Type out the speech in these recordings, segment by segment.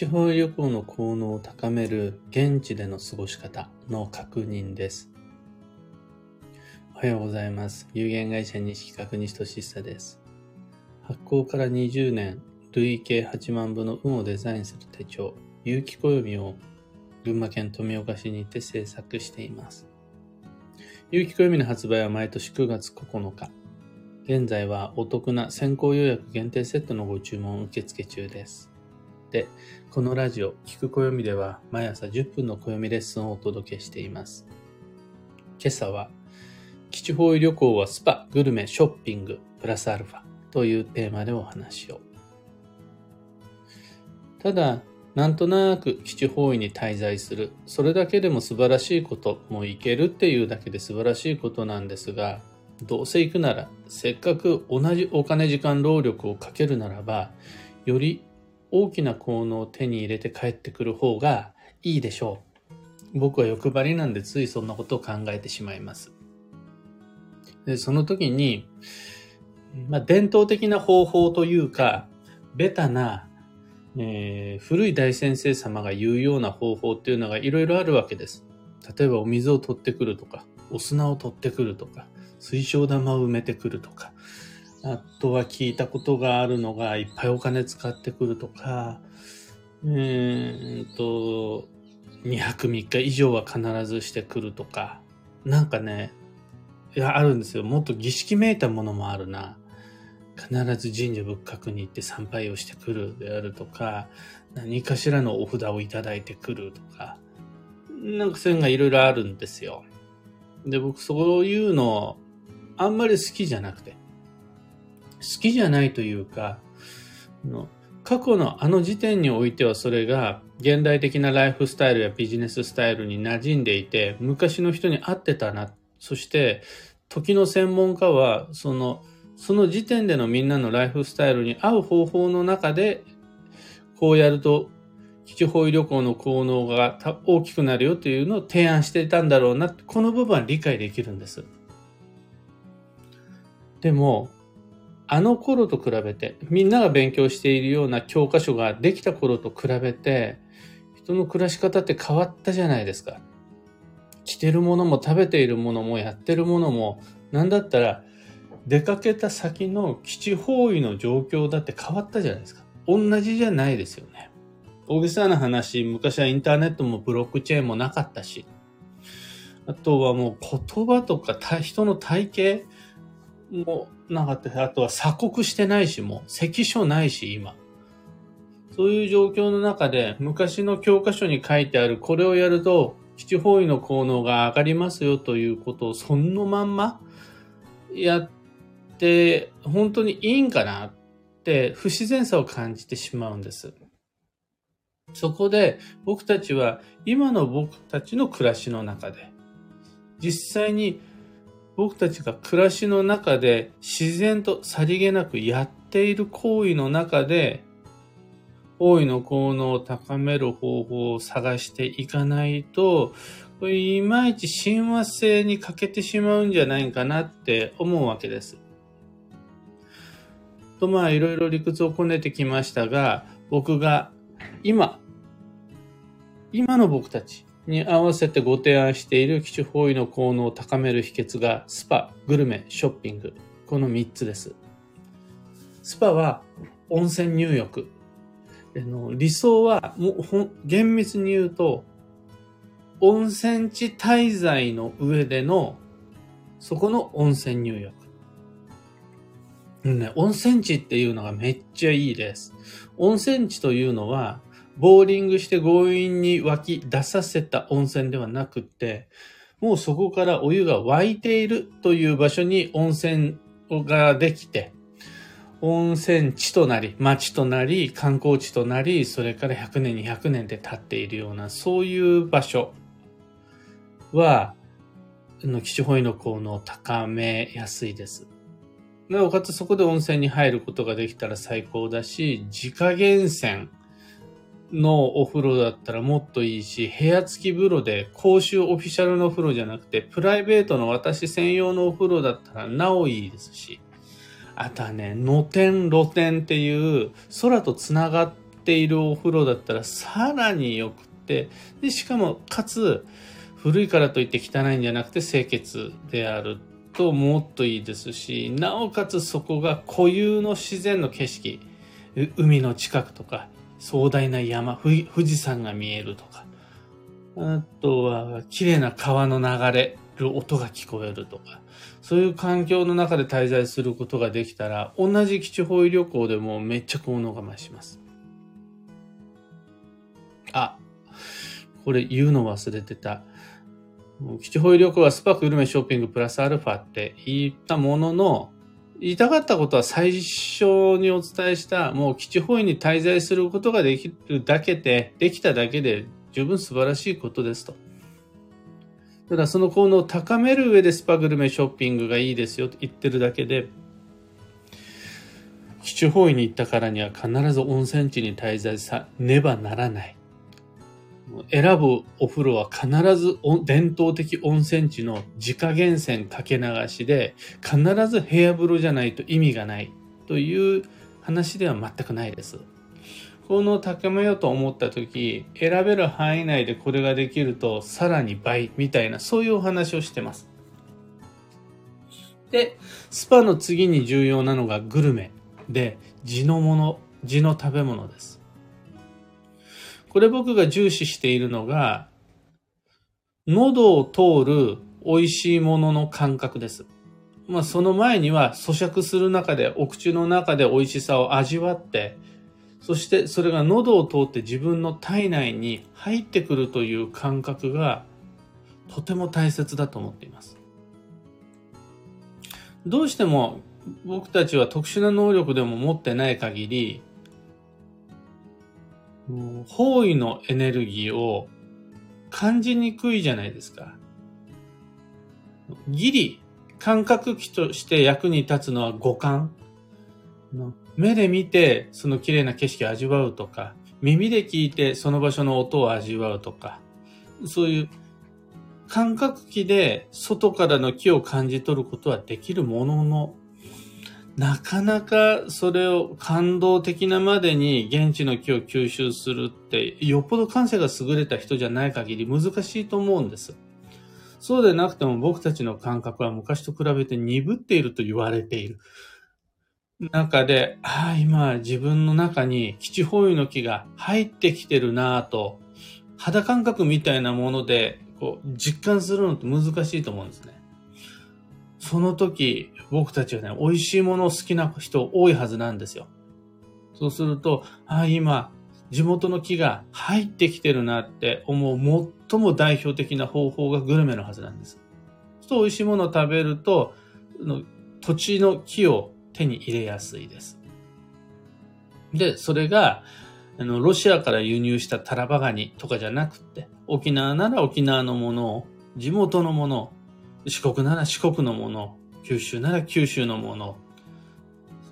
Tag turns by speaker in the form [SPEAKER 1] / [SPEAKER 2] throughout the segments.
[SPEAKER 1] 地方旅行の効能を高める現地での過ごし方の確認です。おはようございます。有限会社西企画西俊久です。発行から20年、累計8万部の運をデザインする手帳、有機暦を群馬県富岡市にて制作しています。有機暦の発売は毎年9月9日。現在はお得な先行予約限定セットのご注文受付中です。で、このラジオ、聞く暦では毎朝10分の暦レッスンをお届けしています。今朝は、基地方位旅行はスパ、グルメ、ショッピング、プラスアルファというテーマでお話を。ただ、なんとなく基地方位に滞在する。それだけでも素晴らしいこと、もういけるっていうだけで素晴らしいことなんですが、どうせ行くなら、せっかく同じお金時間労力をかけるならば、より大きな効能を手に入れて帰ってくる方がいいでしょう。僕は欲張りなんでついそんなことを考えてしまいます。でその時に、まあ、伝統的な方法というか、ベタな、えー、古い大先生様が言うような方法っていうのがいろいろあるわけです。例えばお水を取ってくるとか、お砂を取ってくるとか、水晶玉を埋めてくるとか、あとは聞いたことがあるのが、いっぱいお金使ってくるとか、うーんと、2泊3日以上は必ずしてくるとか、なんかね、いや、あるんですよ。もっと儀式めいたものもあるな。必ず神社仏閣に行って参拝をしてくるであるとか、何かしらのお札をいただいてくるとか、なんかそういうのがいろいろあるんですよ。で、僕そういうのあんまり好きじゃなくて。好きじゃないというか、過去のあの時点においてはそれが現代的なライフスタイルやビジネススタイルに馴染んでいて、昔の人に合ってたな。そして、時の専門家は、その、その時点でのみんなのライフスタイルに合う方法の中で、こうやると、基地方位旅行の効能が大きくなるよというのを提案していたんだろうな。この部分は理解できるんです。でも、あの頃と比べて、みんなが勉強しているような教科書ができた頃と比べて、人の暮らし方って変わったじゃないですか。着てるものも食べているものもやってるものも、なんだったら出かけた先の基地方位の状況だって変わったじゃないですか。同じじゃないですよね。大げさな話、昔はインターネットもブロックチェーンもなかったし、あとはもう言葉とか人の体型もなかった。あとは鎖国してないし、もう関所ないし、今。そういう状況の中で、昔の教科書に書いてあるこれをやると、基地方位の効能が上がりますよということをそのまんまやって、本当にいいんかなって不自然さを感じてしまうんです。そこで僕たちは今の僕たちの暮らしの中で実際に僕たちが暮らしの中で自然とさりげなくやっている行為の中で、行為の効能を高める方法を探していかないと、これいまいち親和性に欠けてしまうんじゃないかなって思うわけです。とまあいろいろ理屈をこねてきましたが、僕が今、今の僕たち、に合わせてご提案している基地方位の効能を高める秘訣がスパ、グルメ、ショッピング。この3つです。スパは温泉入浴。理想はもう厳密に言うと温泉地滞在の上でのそこの温泉入浴。ね、温泉地っていうのがめっちゃいいです。温泉地というのはボーリングして強引に湧き出させた温泉ではなくって、もうそこからお湯が湧いているという場所に温泉ができて、温泉地となり、町となり、観光地となり、それから100年、200年で経っているような、そういう場所は、の基地保位の効能を高めやすいです。なおかつそこで温泉に入ることができたら最高だし、自家源泉のお風呂だったらもっといいし、部屋付き風呂で公衆オフィシャルのお風呂じゃなくて、プライベートの私専用のお風呂だったらなおいいですし、あとはね、露天露天っていう空とつながっているお風呂だったらさらに良くって、で、しかも、かつ、古いからといって汚いんじゃなくて清潔であるともっといいですし、なおかつそこが固有の自然の景色、海の近くとか、壮大な山、富士山が見えるとか、あとは綺麗な川の流れる音が聞こえるとか、そういう環境の中で滞在することができたら、同じ基地方位旅行でもめっちゃ効能が増します。あ、これ言うの忘れてた。基地方位旅行はスパグルメショッピングプラスアルファって言ったものの、言いたかったことは最初にお伝えした、もう基地方位に滞在することができるだけで、できただけで十分素晴らしいことですと。ただその効能を高める上でスパグルメショッピングがいいですよと言ってるだけで、基地方位に行ったからには必ず温泉地に滞在さねばならない。選ぶお風呂は必ず伝統的温泉地の自家源泉かけ流しで必ず部屋風呂じゃないと意味がないという話では全くないです。効能を高めようと思った時選べる範囲内でこれができるとさらに倍みたいなそういうお話をしてます。で、スパの次に重要なのがグルメで地のもの、地の食べ物です。これ僕が重視しているのが、喉を通る美味しいものの感覚です。まあその前には咀嚼する中で、お口の中で美味しさを味わって、そしてそれが喉を通って自分の体内に入ってくるという感覚がとても大切だと思っています。どうしても僕たちは特殊な能力でも持ってない限り、方位のエネルギーを感じにくいじゃないですか。ギリ、感覚器として役に立つのは五感。目で見てその綺麗な景色を味わうとか、耳で聞いてその場所の音を味わうとか、そういう感覚器で外からの木を感じ取ることはできるものの、なかなかそれを感動的なまでに現地の木を吸収するって、よっぽど感性が優れた人じゃない限り難しいと思うんです。そうでなくても僕たちの感覚は昔と比べて鈍っていると言われている。中で、ああ、今自分の中に基地方位の木が入ってきてるなぁと、肌感覚みたいなものでこう実感するのって難しいと思うんですね。その時、僕たちはね、美味しいものを好きな人多いはずなんですよ。そうすると、ああ、今、地元の木が入ってきてるなって思う最も代表的な方法がグルメのはずなんです。そう美味しいものを食べると、土地の木を手に入れやすいです。で、それが、あの、ロシアから輸入したタラバガニとかじゃなくて、沖縄なら沖縄のものを、地元のものを、四国なら四国のものを、九州なら九州のもの、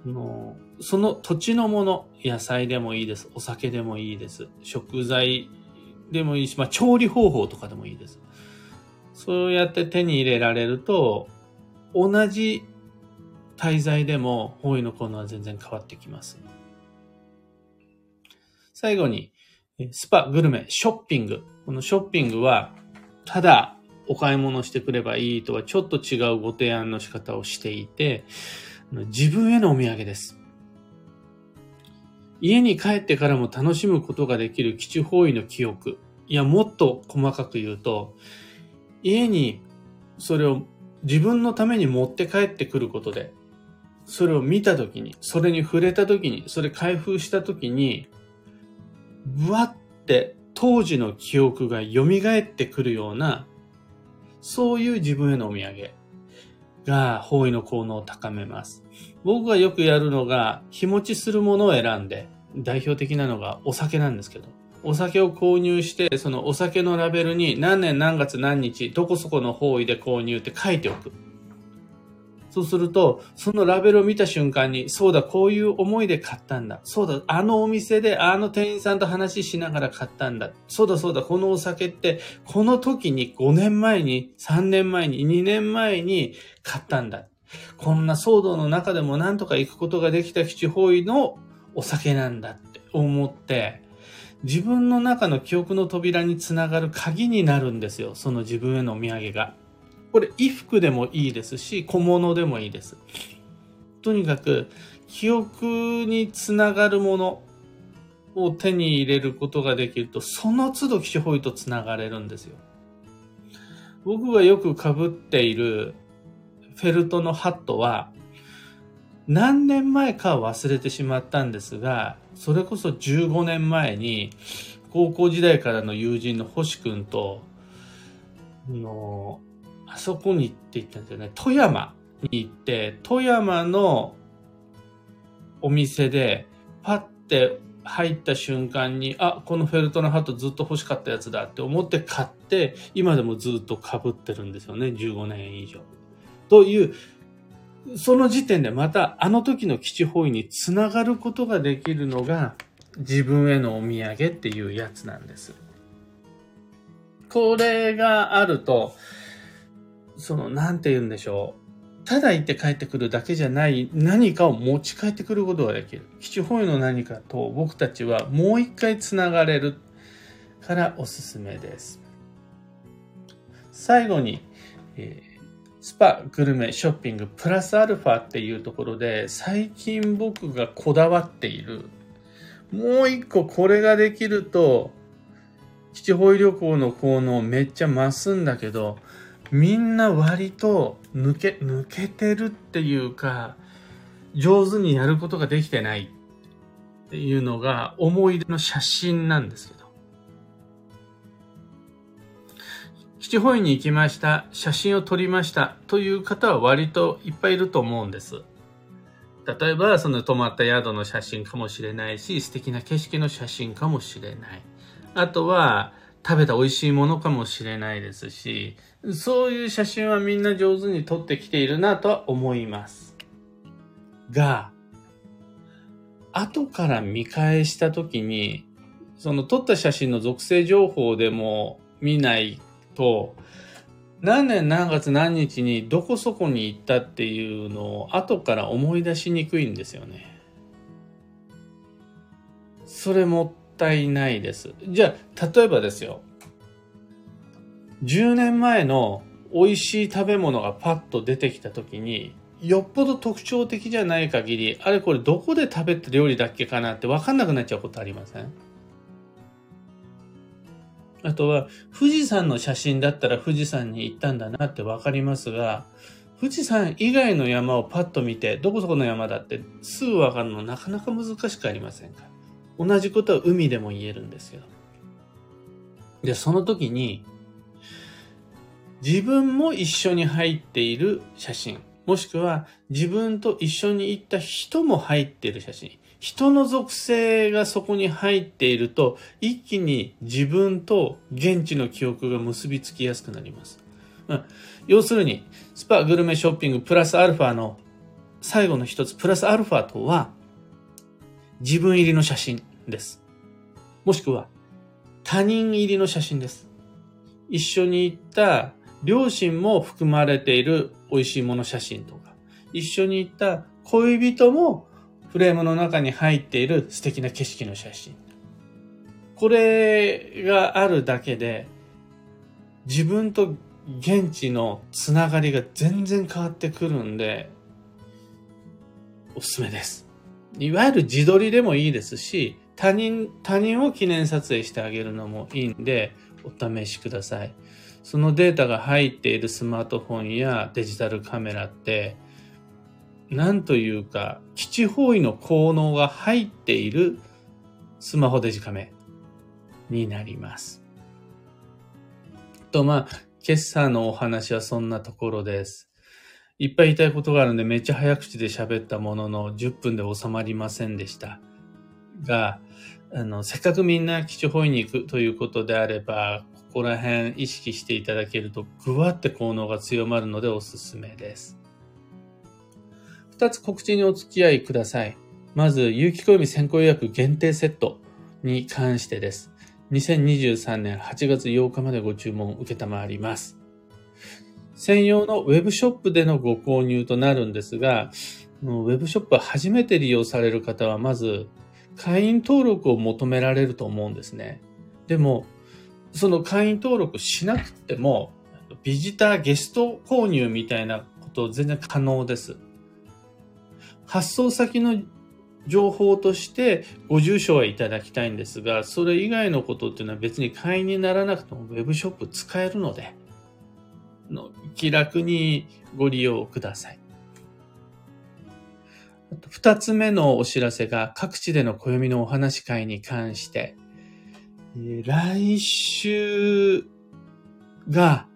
[SPEAKER 1] その、その土地のもの、野菜でもいいです。お酒でもいいです。食材でもいいし、まあ、調理方法とかでもいいです。そうやって手に入れられると、同じ滞在でも方位の効能は全然変わってきます。最後に、スパ、グルメ、ショッピング。このショッピングは、ただお買い物してくればいいとはちょっと違うご提案の仕方をしていて、自分へのお土産です。家に帰ってからも楽しむことができる基地方位の記憶。いや、もっと細かく言うと、家にそれを自分のために持って帰ってくることで、それを見たときに、それに触れたときに、それ開封したときに、ぶわって当時の記憶が蘇ってくるようなそういう自分へのお土産が方位の効能を高めます。僕がよくやるのが日持ちするものを選んで、代表的なのがお酒なんですけど、お酒を購入して、そのお酒のラベルに何年何月何日、どこそこの方位で購入って書いておく。そうすると、そのラベルを見た瞬間に、そうだ、こういう思いで買ったんだ。そうだ、あのお店であの店員さんと話しながら買ったんだ。そうだ、そうだ、このお酒って、この時に5年前に、3年前に、2年前に買ったんだ。こんな騒動の中でもなんとか行くことができた基地方位のお酒なんだって。を持って、自分の中の記憶の扉につながる鍵になるんですよ。その自分へのお土産が。これ、衣服でもいいですし、小物でもいいです。とにかく、記憶につながるものを手に入れることができると、その都度基地ホイとつながれるんですよ。僕がよく被っているフェルトのハットは、何年前か忘れてしまったんですが、それこそ15年前に、高校時代からの友人の星くんと、の、あそこに行って行ったんですよね。富山に行って、富山のお店で、パッて入った瞬間に、あ、このフェルトのハットずっと欲しかったやつだって思って買って、今でもずっと被ってるんですよね。15年以上。という、その時点でまたあの時の基地方位につながることができるのが自分へのお土産っていうやつなんです。これがあると、その、なんて言うんでしょう。ただ行って帰ってくるだけじゃない何かを持ち帰ってくることができる。基地方位の何かと僕たちはもう一回つながれるからおすすめです。最後に、えースパ、グルメ、ショッピング、プラスアルファっていうところで、最近僕がこだわっている、もう一個これができると、七宝旅行の効能めっちゃ増すんだけど、みんな割と抜け、抜けてるっていうか、上手にやることができてないっていうのが思い出の写真なんですよ。七保院に行きました、写真を撮りましたという方は割といっぱいいると思うんです。例えば、その泊まった宿の写真かもしれないし、素敵な景色の写真かもしれない。あとは、食べた美味しいものかもしれないですし、そういう写真はみんな上手に撮ってきているなとは思います。が、後から見返した時に、その撮った写真の属性情報でも見ないと、何年何月何日にどこそこに行ったっていうのを後から思い出しにくいんですよね。それもったいないです。じゃあ、例えばですよ。10年前の美味しい食べ物がパッと出てきた時に、よっぽど特徴的じゃない限り、あれこれどこで食べた料理だっけかなって分かんなくなっちゃうことありません？あとは、富士山の写真だったら富士山に行ったんだなってわかりますが、富士山以外の山をパッと見て、どこそこの山だってすぐわかるのなかなか難しくありませんか？同じことは海でも言えるんですけど。で、その時に、自分も一緒に入っている写真、もしくは自分と一緒に行った人も入っている写真、人の属性がそこに入っていると、一気に自分と現地の記憶が結びつきやすくなります。うん、要するに、スパ、グルメ、ショッピング、プラスアルファの最後の一つ、プラスアルファとは、自分入りの写真です。もしくは、他人入りの写真です。一緒に行った両親も含まれている美味しいもの写真とか、一緒に行った恋人もフレームの中に入っている素敵な景色の写真。これがあるだけで、自分と現地のつながりが全然変わってくるんで、おすすめです。いわゆる自撮りでもいいですし、他人、他人を記念撮影してあげるのもいいんで、お試しください。そのデータが入っているスマートフォンやデジタルカメラって、なんというか、基地方位の効能が入っているスマホデジカメになります。と、まあ、今朝のお話はそんなところです。いっぱい言いたいことがあるんでめっちゃ早口で喋ったものの10分で収まりませんでした。が、あの、せっかくみんな基地方位に行くということであれば、ここら辺意識していただけるとぐわって効能が強まるのでおすすめです。二つ告知にお付き合いください。まず、有機暦先行予約限定セットに関してです。2023年8月8日までご注文受けたまわります。専用のウェブショップでのご購入となるんですが、ウェブショップ初めて利用される方は、まず、会員登録を求められると思うんですね。でも、その会員登録しなくても、ビジターゲスト購入みたいなこと全然可能です。発送先の情報としてご住所はいただきたいんですが、それ以外のことっていうのは別に会員にならなくても Web ショップ使えるので、の気楽にご利用ください。二つ目のお知らせが各地での暦のお話会に関して、来週が、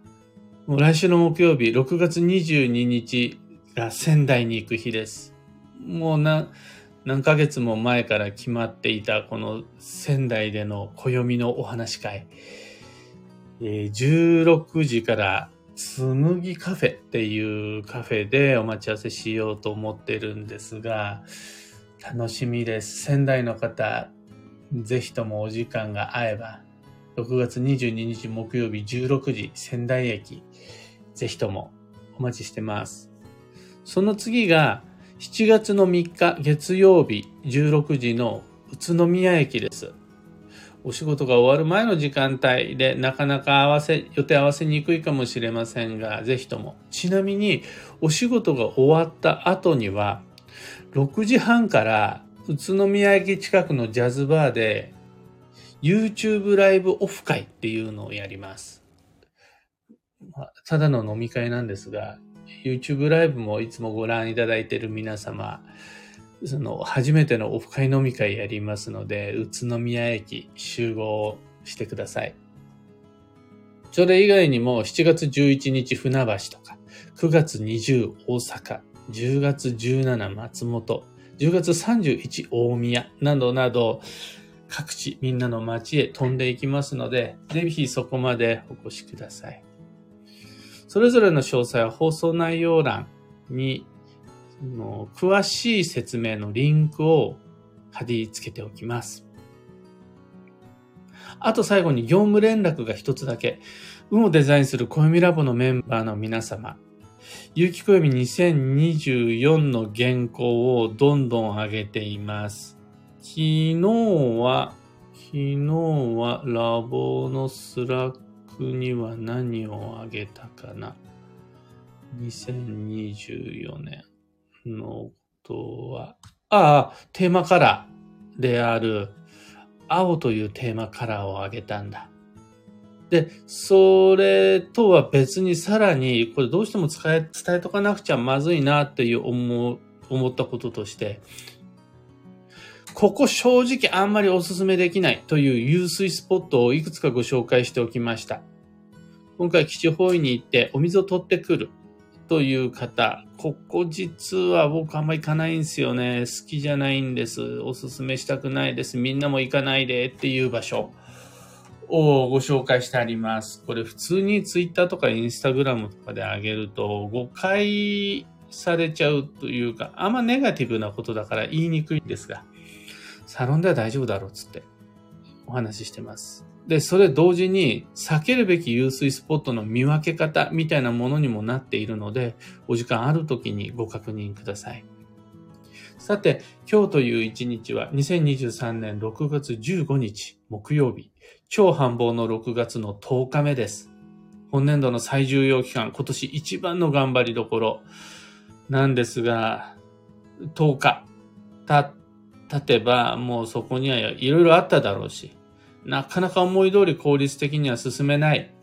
[SPEAKER 1] もう来週の木曜日、6月22日が仙台に行く日です。もうな、何ヶ月も前から決まっていたこの仙台での暦のお話会。16時から紬カフェっていうカフェでお待ち合わせしようと思ってるんですが、楽しみです。仙台の方、ぜひともお時間が合えば、6月22日木曜日16時仙台駅、ぜひともお待ちしてます。その次が7月の3日月曜日16時の宇都宮駅です。お仕事が終わる前の時間帯でなかなか合わせ、予定合わせにくいかもしれませんが、ぜひとも。ちなみに、お仕事が終わった後には、6時半から宇都宮駅近くのジャズバーで、YouTube ライブオフ会っていうのをやります。ただの飲み会なんですが、YouTube ライブもいつもご覧いただいている皆様、その、初めてのオフ会飲み会やりますので、宇都宮駅集合してください。それ以外にも、7月11日船橋とか、9月20大阪、10月17松本、10月31大宮などなど、各地みんなの街へ飛んでいきますので、ぜひそこまでお越しください。それぞれの詳細は放送内容欄にの詳しい説明のリンクを貼り付けておきます。あと最後に業務連絡が一つだけ。運をデザインする暦ラボのメンバーの皆様。有機暦2024の原稿をどんどん上げています。昨日は、昨日はラボのスラックには何をあげたかな ?2024 年。のことは、ああ、テーマカラーである、青というテーマカラーを挙げたんだ。で、それとは別にさらに、これどうしても使え、伝えとかなくちゃまずいなっていう思う、思ったこととして、ここ正直あんまりお勧めできないという湧水スポットをいくつかご紹介しておきました。今回基地方位に行ってお水を取ってくる。という方、ここ実は僕あんま行かないんですよね。好きじゃないんです。おすすめしたくないです。みんなも行かないでっていう場所をご紹介してあります。これ普通に Twitter とか Instagram とかであげると誤解されちゃうというか、あんまネガティブなことだから言いにくいんですが、サロンでは大丈夫だろうっつってお話ししてます。で、それ同時に避けるべき湧水スポットの見分け方みたいなものにもなっているので、お時間ある時にご確認ください。さて、今日という一日は2023年6月15日木曜日、超繁忙の6月の10日目です。本年度の最重要期間、今年一番の頑張りどころなんですが、10日経てばもうそこにはいろいろあっただろうし、なかなか思い通り効率的には進めない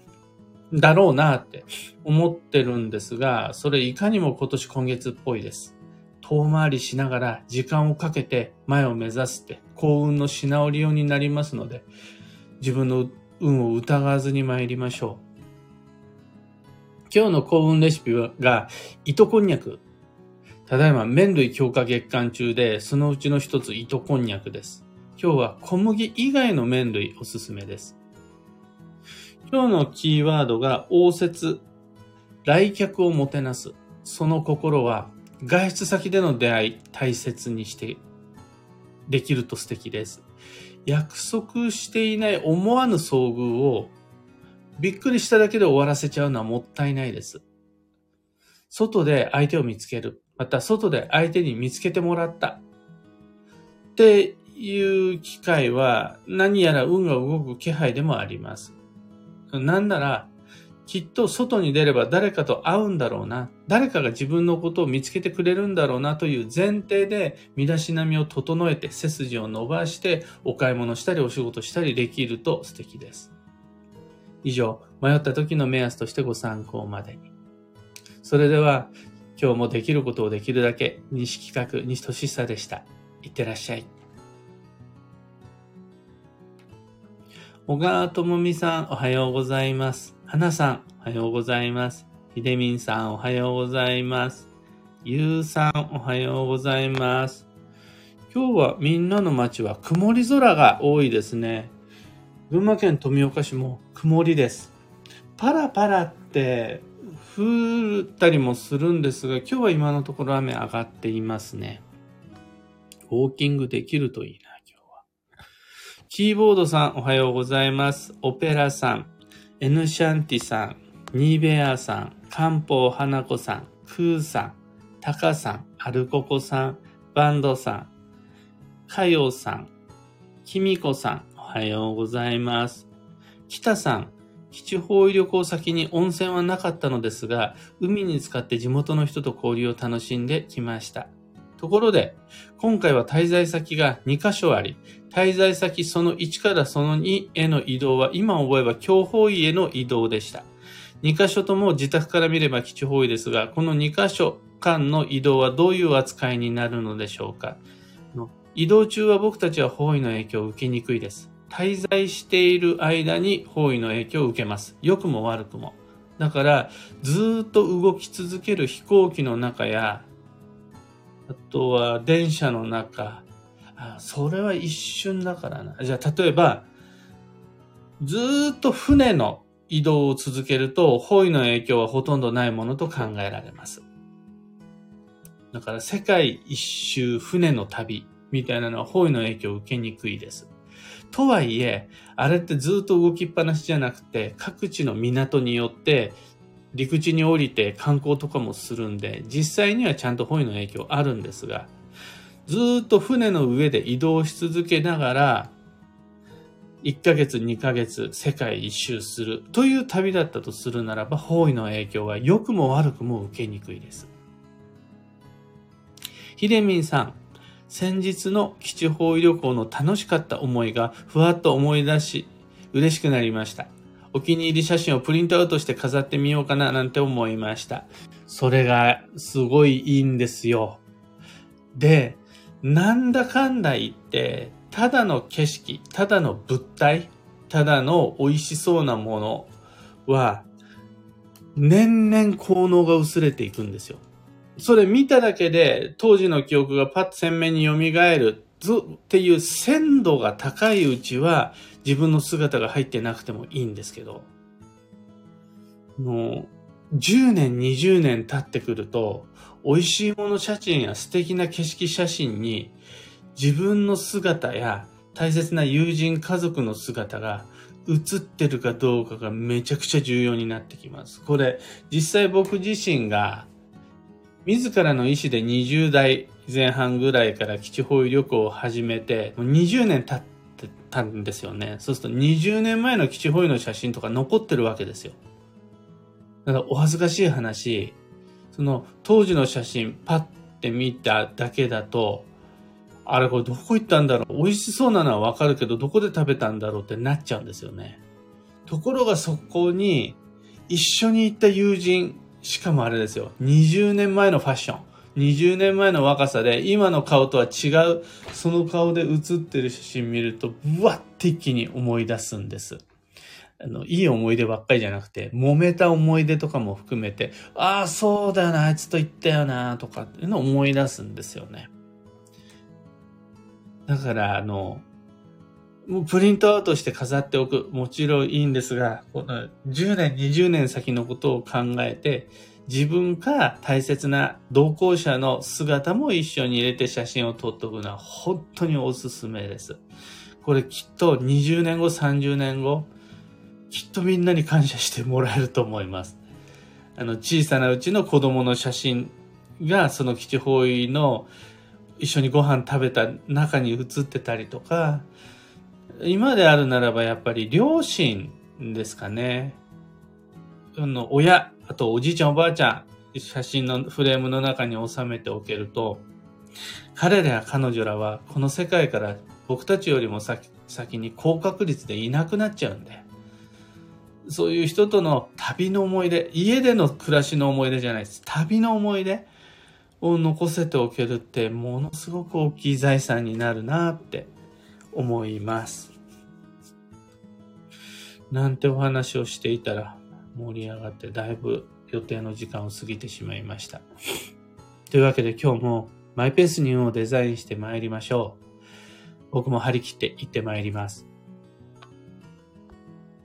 [SPEAKER 1] だろうなって思ってるんですが、それいかにも今年今月っぽいです。遠回りしながら時間をかけて前を目指すって幸運の品折り用になりますので、自分の運を疑わずに参りましょう。今日の幸運レシピが糸こんにゃく。ただいま麺類強化月間中で、そのうちの一つ糸こんにゃくです。今日は小麦以外の麺類おすすめです。今日のキーワードが応接、来客をもてなす。その心は外出先での出会い大切にしてできると素敵です。約束していない思わぬ遭遇をびっくりしただけで終わらせちゃうのはもったいないです。外で相手を見つける。また外で相手に見つけてもらった。っていう機会は何やら運が動く気配でもあります。なんなら、きっと外に出れば誰かと会うんだろうな。誰かが自分のことを見つけてくれるんだろうなという前提で身だしなみを整えて背筋を伸ばしてお買い物したりお仕事したりできると素敵です。以上、迷った時の目安としてご参考までに。それでは、今日もできることをできるだけ、西企画、西俊久でした。いってらっしゃい。小川智美さん、おはようございます。花さん、おはようございます。ひでみんさん、おはようございます。ゆうさん、おはようございます。今日はみんなの街は曇り空が多いですね。群馬県富岡市も曇りです。パラパラって降ったりもするんですが、今日は今のところ雨上がっていますね。ウォーキングできるといいな、キーボードさん、おはようございます。オペラさん、エヌシャンティさん、ニーベアさん、カンポー花子さん、クーさん、タカさん、アルココさん、バンドさん、カヨウさん、キミコさん、おはようございます。北さん、基地方位旅行先に温泉はなかったのですが、海に浸かって地元の人と交流を楽しんできました。ところで、今回は滞在先が2カ所あり、滞在先その1からその2への移動は今覚えば強方位への移動でした。2箇所とも自宅から見れば基地方位ですが、この2箇所間の移動はどういう扱いになるのでしょうか。移動中は僕たちは方位の影響を受けにくいです。滞在している間に方位の影響を受けます。良くも悪くも。だから、ずっと動き続ける飛行機の中やあとは電車の中。あそれは一瞬だからな。じゃあ、例えば、ずっと船の移動を続けると、方位の影響はほとんどないものと考えられます。だから世界一周船の旅みたいなのは方位の影響を受けにくいです。とはいえ、あれってずっと動きっぱなしじゃなくて、各地の港によって陸地に降りて観光とかもするんで、実際にはちゃんと本位の影響あるんですが、ずっと船の上で移動し続けながら、1ヶ月、2ヶ月、世界一周するという旅だったとするならば、方位の影響は良くも悪くも受けにくいです。ひでみんさん、先日の基地方位旅行の楽しかった思いがふわっと思い出し、嬉しくなりました。お気に入り写真をプリントアウトして飾ってみようかななんて思いました。それがすごいいいんですよ。で、なんだかんだ言って、ただの景色、ただの物体、ただの美味しそうなものは、年々効能が薄れていくんですよ。それ見ただけで当時の記憶がパッと鮮明に蘇るっていう鮮度が高いうちは自分の姿が入ってなくてもいいんですけど、もう10年、20年経ってくると、美味しいもの写真や素敵な景色写真に自分の姿や大切な友人、家族の姿が映ってるかどうかがめちゃくちゃ重要になってきます。これ、実際僕自身が自らの意思で20代前半ぐらいから基地方位旅行を始めて、もう20年経ってたんですよね。そうすると20年前の基地方位の写真とか残ってるわけですよ。ただお恥ずかしい話、その当時の写真パッて見ただけだと、あれこれどこ行ったんだろう？美味しそうなのはわかるけど、どこで食べたんだろうってなっちゃうんですよね。ところがそこに一緒に行った友人、しかもあれですよ。20年前のファッション。20年前の若さで、今の顔とは違う、その顔で写ってる写真見ると、ぶわって一気に思い出すんです。あの、いい思い出ばっかりじゃなくて、揉めた思い出とかも含めて、ああ、そうだよな、あいつと言ったよな、とかっていうのを思い出すんですよね。だから、あの、もうプリントアウトして飾っておく。もちろんいいんですが、この10年、20年先のことを考えて、自分か大切な同行者の姿も一緒に入れて写真を撮っておくのは本当におすすめです。これきっと20年後、30年後、きっとみんなに感謝してもらえると思います。あの、小さなうちの子供の写真がその基地方位の一緒にご飯食べた中に写ってたりとか、今であるならばやっぱり両親ですかね。あの、親、あとおじいちゃんおばあちゃん、写真のフレームの中に収めておけると、彼らや彼女らはこの世界から僕たちよりも先先に高確率でいなくなっちゃうんで、そういう人との旅の思い出、家での暮らしの思い出じゃないです。旅の思い出を残せておけるってものすごく大きい財産になるなって思います。なんてお話をしていたら盛り上がってだいぶ予定の時間を過ぎてしまいました。というわけで今日もマイペースに運をデザインして参りましょう。僕も張り切って行って参ります。